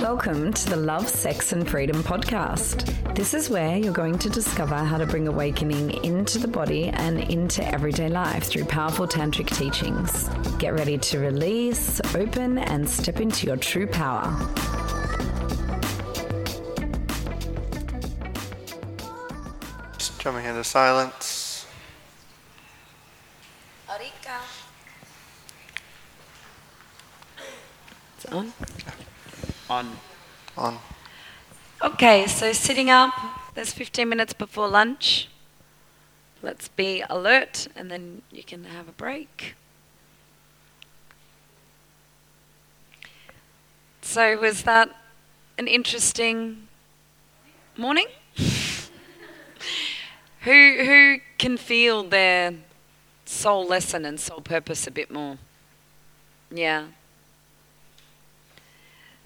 Welcome to the Love, Sex and Freedom podcast. This is where you're going to discover how to bring awakening into the body and into everyday life through powerful tantric teachings. Get ready to release, open, and step into your true power. Just jumping into silence. Arika. It's on. On On. Okay, so sitting up, there's 15 minutes before lunch. Let's be alert and then you can have a break. So, was that an interesting morning? who, who can feel their soul lesson and soul purpose a bit more? Yeah.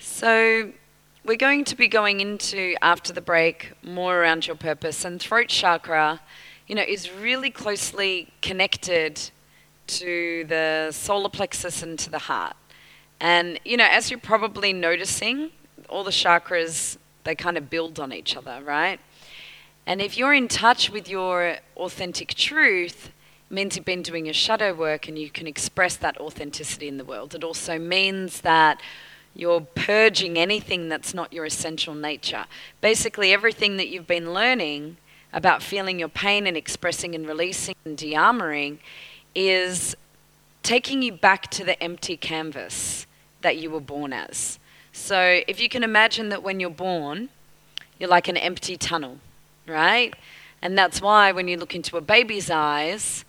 So, we're going to be going into after the break more around your purpose and throat chakra, you know, is really closely connected to the solar plexus and to the heart. And you know, as you're probably noticing, all the chakras they kind of build on each other, right? And if you're in touch with your authentic truth, means you've been doing your shadow work and you can express that authenticity in the world. It also means that you're purging anything that's not your essential nature. Basically, everything that you've been learning about feeling your pain and expressing and releasing and de armoring is taking you back to the empty canvas that you were born as. So, if you can imagine that when you're born, you're like an empty tunnel, right? And that's why when you look into a baby's eyes,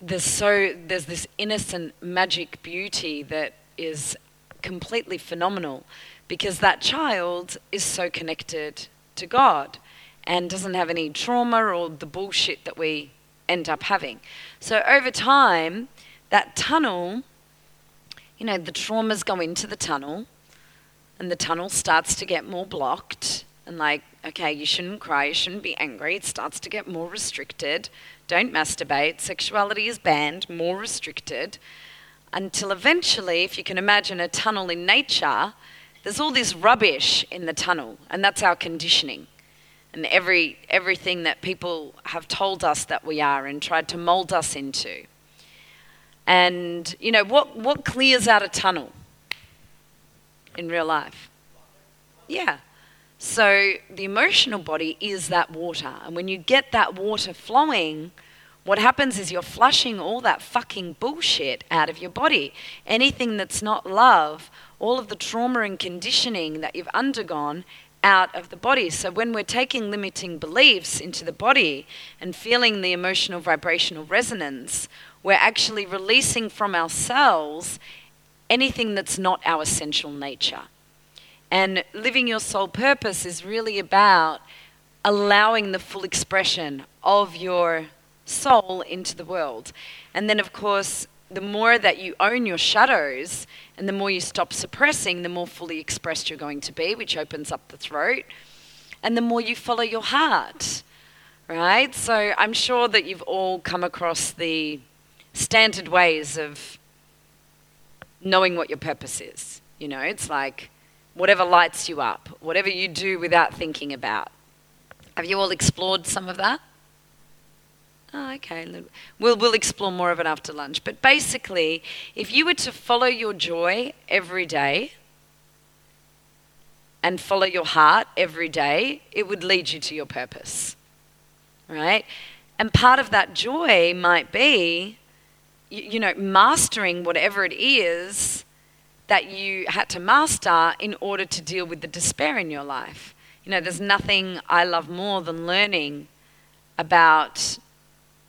there's so there's this innocent magic beauty that is completely phenomenal because that child is so connected to God and doesn't have any trauma or the bullshit that we end up having. So over time, that tunnel, you know, the traumas go into the tunnel and the tunnel starts to get more blocked and like, okay, you shouldn't cry, you shouldn't be angry. It starts to get more restricted. Don't masturbate. Sexuality is banned, more restricted until eventually, if you can imagine a tunnel in nature, there's all this rubbish in the tunnel, and that's our conditioning. And every, everything that people have told us that we are and tried to mold us into. And, you know, what, what clears out a tunnel in real life? Yeah. So the emotional body is that water. And when you get that water flowing, what happens is you're flushing all that fucking bullshit out of your body. Anything that's not love, all of the trauma and conditioning that you've undergone out of the body. So when we're taking limiting beliefs into the body and feeling the emotional vibrational resonance, we're actually releasing from ourselves anything that's not our essential nature. And living your soul purpose is really about allowing the full expression of your soul into the world. And then, of course, the more that you own your shadows and the more you stop suppressing, the more fully expressed you're going to be, which opens up the throat. And the more you follow your heart, right? So I'm sure that you've all come across the standard ways of knowing what your purpose is. You know, it's like whatever lights you up, whatever you do without thinking about. Have you all explored some of that? Oh, okay. We'll, we'll explore more of it after lunch. But basically, if you were to follow your joy every day and follow your heart every day, it would lead you to your purpose. Right? And part of that joy might be, you, you know, mastering whatever it is that you had to master in order to deal with the despair in your life. You know, there's nothing I love more than learning about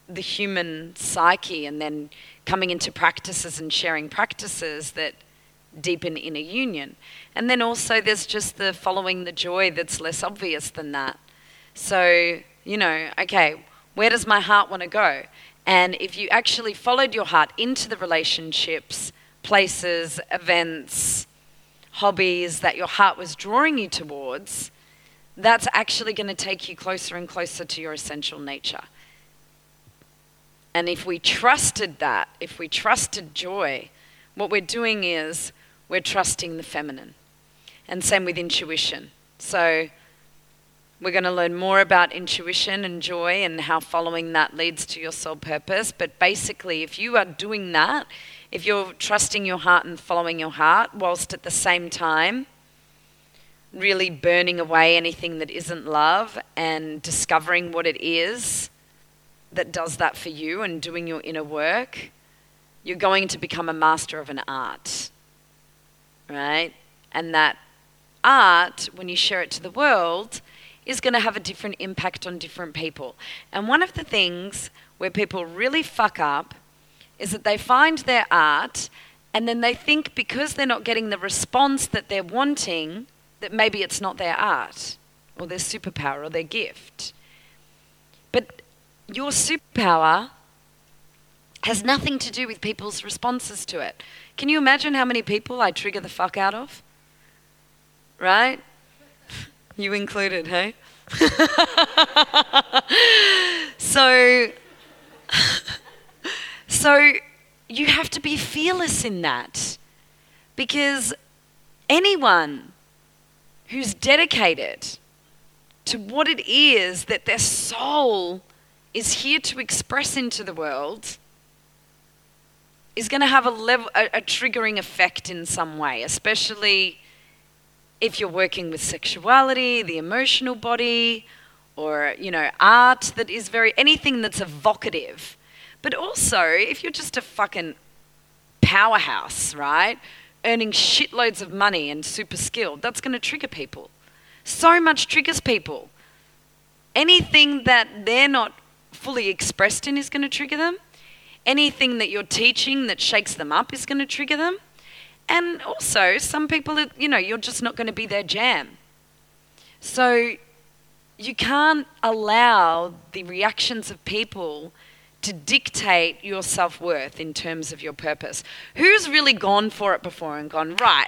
the human psyche and then coming into practices and sharing practices that deepen inner union. And then also there's just the following the joy that's less obvious than that. So, you know, okay, where does my heart want to go? And if you actually followed your heart into the relationships, places, events, hobbies that your heart was drawing you towards, that's actually going to take you closer and closer to your essential nature. And if we trusted that, if we trusted joy, what we're doing is we're trusting the feminine. And same with intuition. So, we're going to learn more about intuition and joy and how following that leads to your soul purpose. But basically, if you are doing that, if you're trusting your heart and following your heart, whilst at the same time really burning away anything that isn't love and discovering what it is that does that for you and doing your inner work, you're going to become a master of an art. Right? And that art, when you share it to the world, is going to have a different impact on different people. And one of the things where people really fuck up is that they find their art and then they think because they're not getting the response that they're wanting, that maybe it's not their art or their superpower or their gift. But your superpower has nothing to do with people's responses to it. Can you imagine how many people I trigger the fuck out of? Right? You included, hey? so, so you have to be fearless in that because anyone who's dedicated to what it is that their soul is here to express into the world is going to have a level a, a, triggering effect in some way especially if you're working with sexuality the emotional body or you know art that is very anything that's evocative. But also if you're just a fucking powerhouse right earning shitloads of money and super skilled that's going to trigger people. So much triggers people. Anything that they're not fully expressed in is going to trigger them. Anything that you're teaching that shakes them up is going to trigger them. And also, some people, you know, you're just not going to be their jam. So you can't allow the reactions of people to dictate your self worth in terms of your purpose. Who's really gone for it before and gone, right,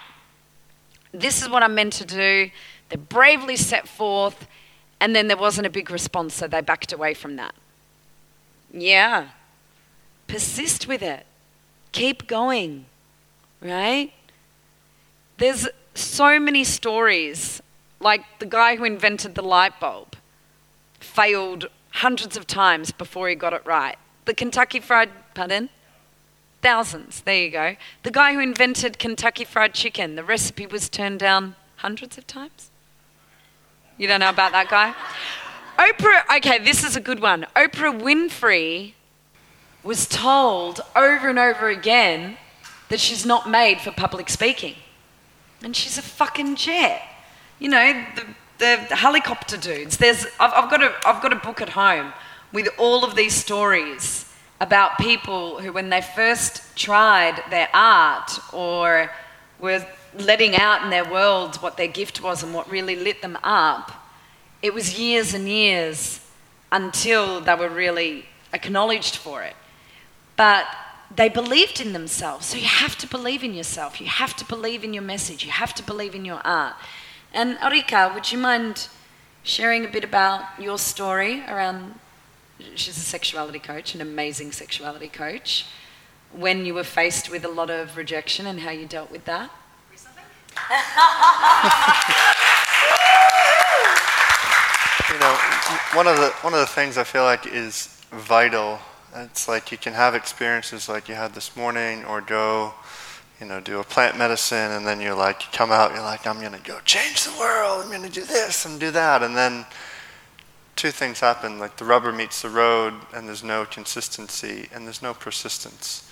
this is what I'm meant to do? They bravely set forth, and then there wasn't a big response, so they backed away from that. Yeah. Persist with it. Keep going, right? There's so many stories, like the guy who invented the light bulb failed hundreds of times before he got it right. The Kentucky Fried, pardon? Thousands, there you go. The guy who invented Kentucky Fried Chicken, the recipe was turned down hundreds of times. You don't know about that guy? Oprah, okay, this is a good one. Oprah Winfrey was told over and over again that she's not made for public speaking. And she's a fucking jet. You know, the, the helicopter dudes. There's, I've, I've, got a, I've got a book at home with all of these stories about people who, when they first tried their art or were letting out in their world what their gift was and what really lit them up, it was years and years until they were really acknowledged for it. But they believed in themselves. So you have to believe in yourself. You have to believe in your message. You have to believe in your art. And Arika, would you mind sharing a bit about your story around? She's a sexuality coach, an amazing sexuality coach. When you were faced with a lot of rejection and how you dealt with that? know, one of the one of the things I feel like is vital. It's like you can have experiences like you had this morning, or go, you know, do a plant medicine, and then you're like, you come out, you're like, I'm gonna go change the world. I'm gonna do this and do that, and then two things happen. Like the rubber meets the road, and there's no consistency, and there's no persistence.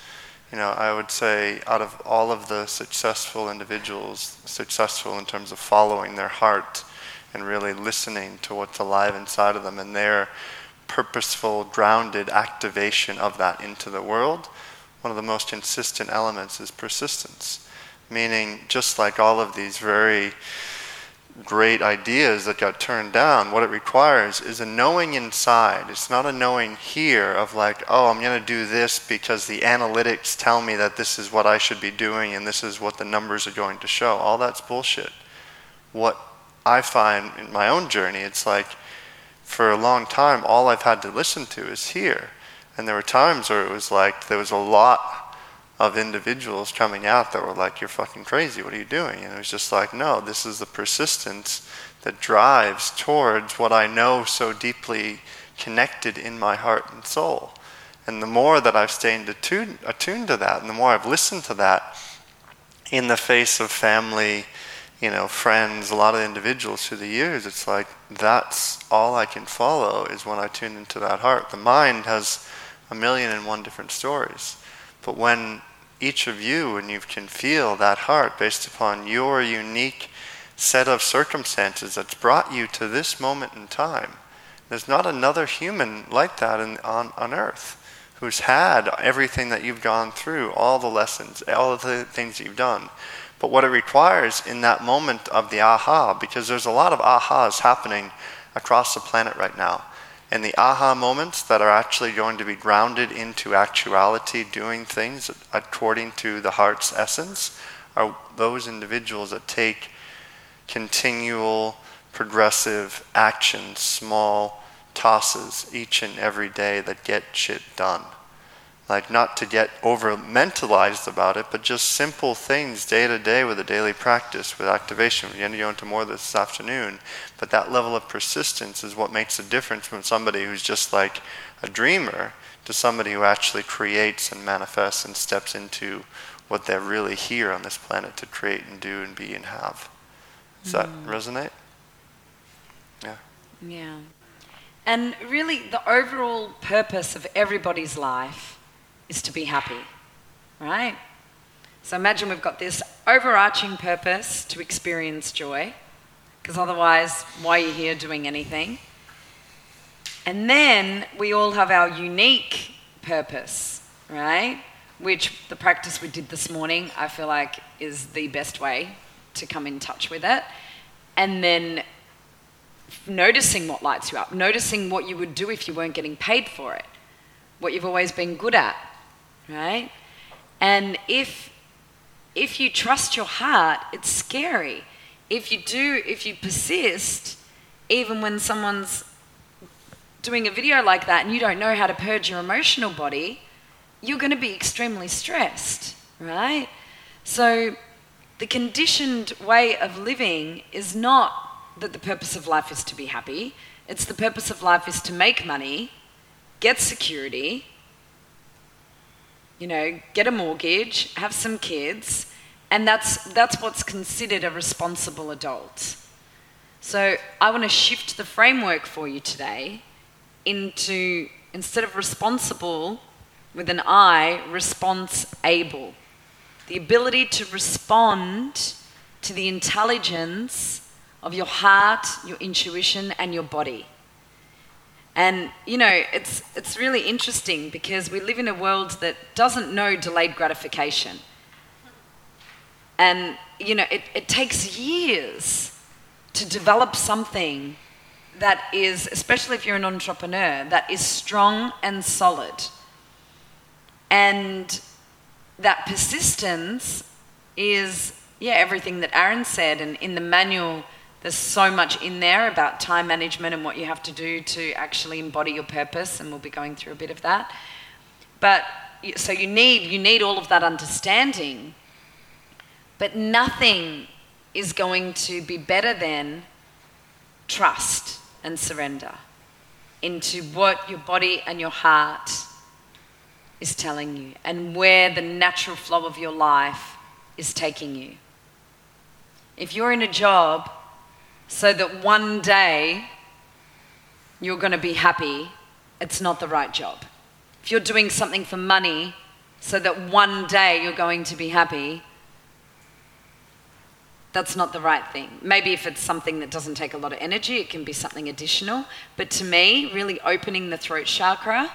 You know, I would say out of all of the successful individuals, successful in terms of following their heart and really listening to what's alive inside of them and their purposeful, grounded activation of that into the world, one of the most consistent elements is persistence. Meaning, just like all of these very great ideas that got turned down, what it requires is a knowing inside. It's not a knowing here of like, oh, I'm going to do this because the analytics tell me that this is what I should be doing and this is what the numbers are going to show. All that's bullshit. What I find in my own journey, it's like for a long time, all I've had to listen to is here. And there were times where it was like there was a lot of individuals coming out that were like, You're fucking crazy, what are you doing? And it was just like, No, this is the persistence that drives towards what I know so deeply connected in my heart and soul. And the more that I've stayed attuned, attuned to that, and the more I've listened to that in the face of family, you know, friends, a lot of individuals through the years, it's like that's all I can follow is when I tune into that heart. The mind has a million and one different stories. But when each of you, and you can feel that heart based upon your unique set of circumstances that's brought you to this moment in time, there's not another human like that in, on, on earth who's had everything that you've gone through, all the lessons, all of the things you've done. But what it requires in that moment of the aha, because there's a lot of ahas happening across the planet right now. And the aha moments that are actually going to be grounded into actuality, doing things according to the heart's essence, are those individuals that take continual, progressive actions, small tosses each and every day that get shit done. Like, not to get over mentalized about it, but just simple things day to day with a daily practice, with activation. We're going to go into more this afternoon. But that level of persistence is what makes a difference from somebody who's just like a dreamer to somebody who actually creates and manifests and steps into what they're really here on this planet to create and do and be and have. Does that mm. resonate? Yeah. Yeah. And really, the overall purpose of everybody's life is to be happy, right? So imagine we've got this overarching purpose to experience joy, because otherwise, why are you here doing anything? And then we all have our unique purpose, right? Which the practice we did this morning, I feel like, is the best way to come in touch with it. And then noticing what lights you up, noticing what you would do if you weren't getting paid for it, what you've always been good at, right? And if if you trust your heart, it's scary. If you do, if you persist, even when someone's doing a video like that and you don't know how to purge your emotional body, you're going to be extremely stressed, right? So the conditioned way of living is not that the purpose of life is to be happy. It's the purpose of life is to make money, get security, you know, get a mortgage, have some kids, and that's, that's what's considered a responsible adult. So I want to shift the framework for you today into, instead of responsible with an I, response able. The ability to respond to the intelligence of your heart, your intuition, and your body. And you know, it's it's really interesting because we live in a world that doesn't know delayed gratification. And you know, it, it takes years to develop something that is, especially if you're an entrepreneur, that is strong and solid. And that persistence is, yeah, everything that Aaron said. And in the manual, there's so much in there about time management and what you have to do to actually embody your purpose, and we'll be going through a bit of that. But so you need you need all of that understanding. But nothing is going to be better than trust and surrender into what your body and your heart is telling you and where the natural flow of your life is taking you. If you're in a job so that one day you're going to be happy, it's not the right job. If you're doing something for money so that one day you're going to be happy, that's not the right thing. Maybe if it's something that doesn't take a lot of energy, it can be something additional. But to me, really opening the throat chakra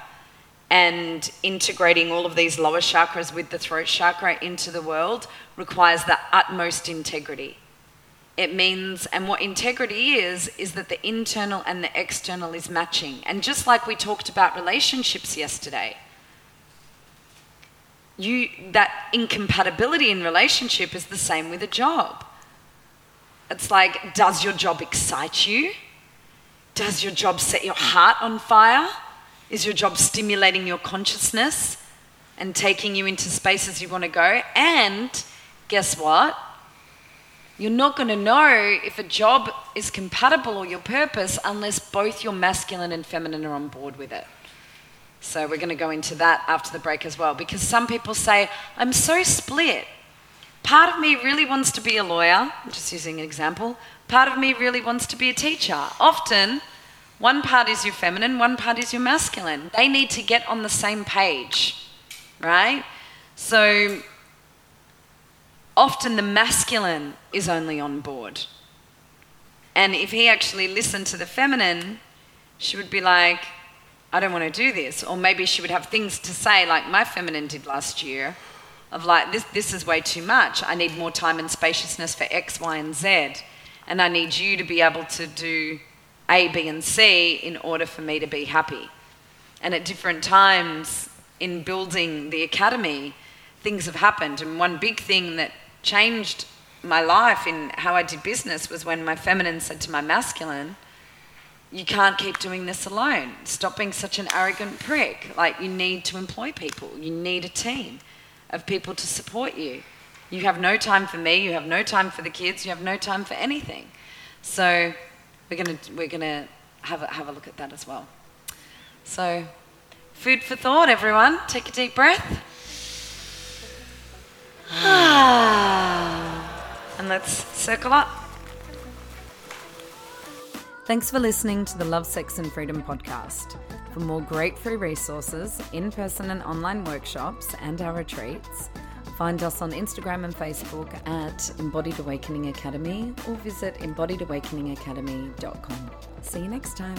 and integrating all of these lower chakras with the throat chakra into the world requires the utmost integrity. It means, and what integrity is, is that the internal and the external is matching. And just like we talked about relationships yesterday, you, that incompatibility in relationship is the same with a job. It's like, does your job excite you? Does your job set your heart on fire? Is your job stimulating your consciousness? and taking you into spaces you want to go. And guess what? You're not going to know if a job is compatible or your purpose unless both your masculine and feminine are on board with it. So, we're going to go into that after the break as well because some people say, I'm so split. Part of me really wants to be a lawyer, I'm just using an example. Part of me really wants to be a teacher. Often, one part is your feminine, one part is your masculine. They need to get on the same page, right? So, often the masculine is only on board. And if he actually listened to the feminine, she would be like, I don't want to do this. Or maybe she would have things to say, like my feminine did last year, of like, this, this is way too much. I need more time and spaciousness for X, Y, and Z. And I need you to be able to do A, B, and C in order for me to be happy. And at different times in building the academy, things have happened. And one big thing that changed my life in how I did business was when my feminine said to my masculine, you can't keep doing this alone. Stop being such an arrogant prick. Like, you need to employ people. You need a team of people to support you. You have no time for me, you have no time for the kids, you have no time for anything. So, we're going to we're gonna have, a, have a look at that as well. So, food for thought, everyone. Take a deep breath. and let's circle up. Thanks for listening to the Love, Sex and Freedom podcast. For more great free resources, in person and online workshops, and our retreats, find us on Instagram and Facebook at Embodied Awakening Academy or visit embodiedawakeningacademy.com. See you next time.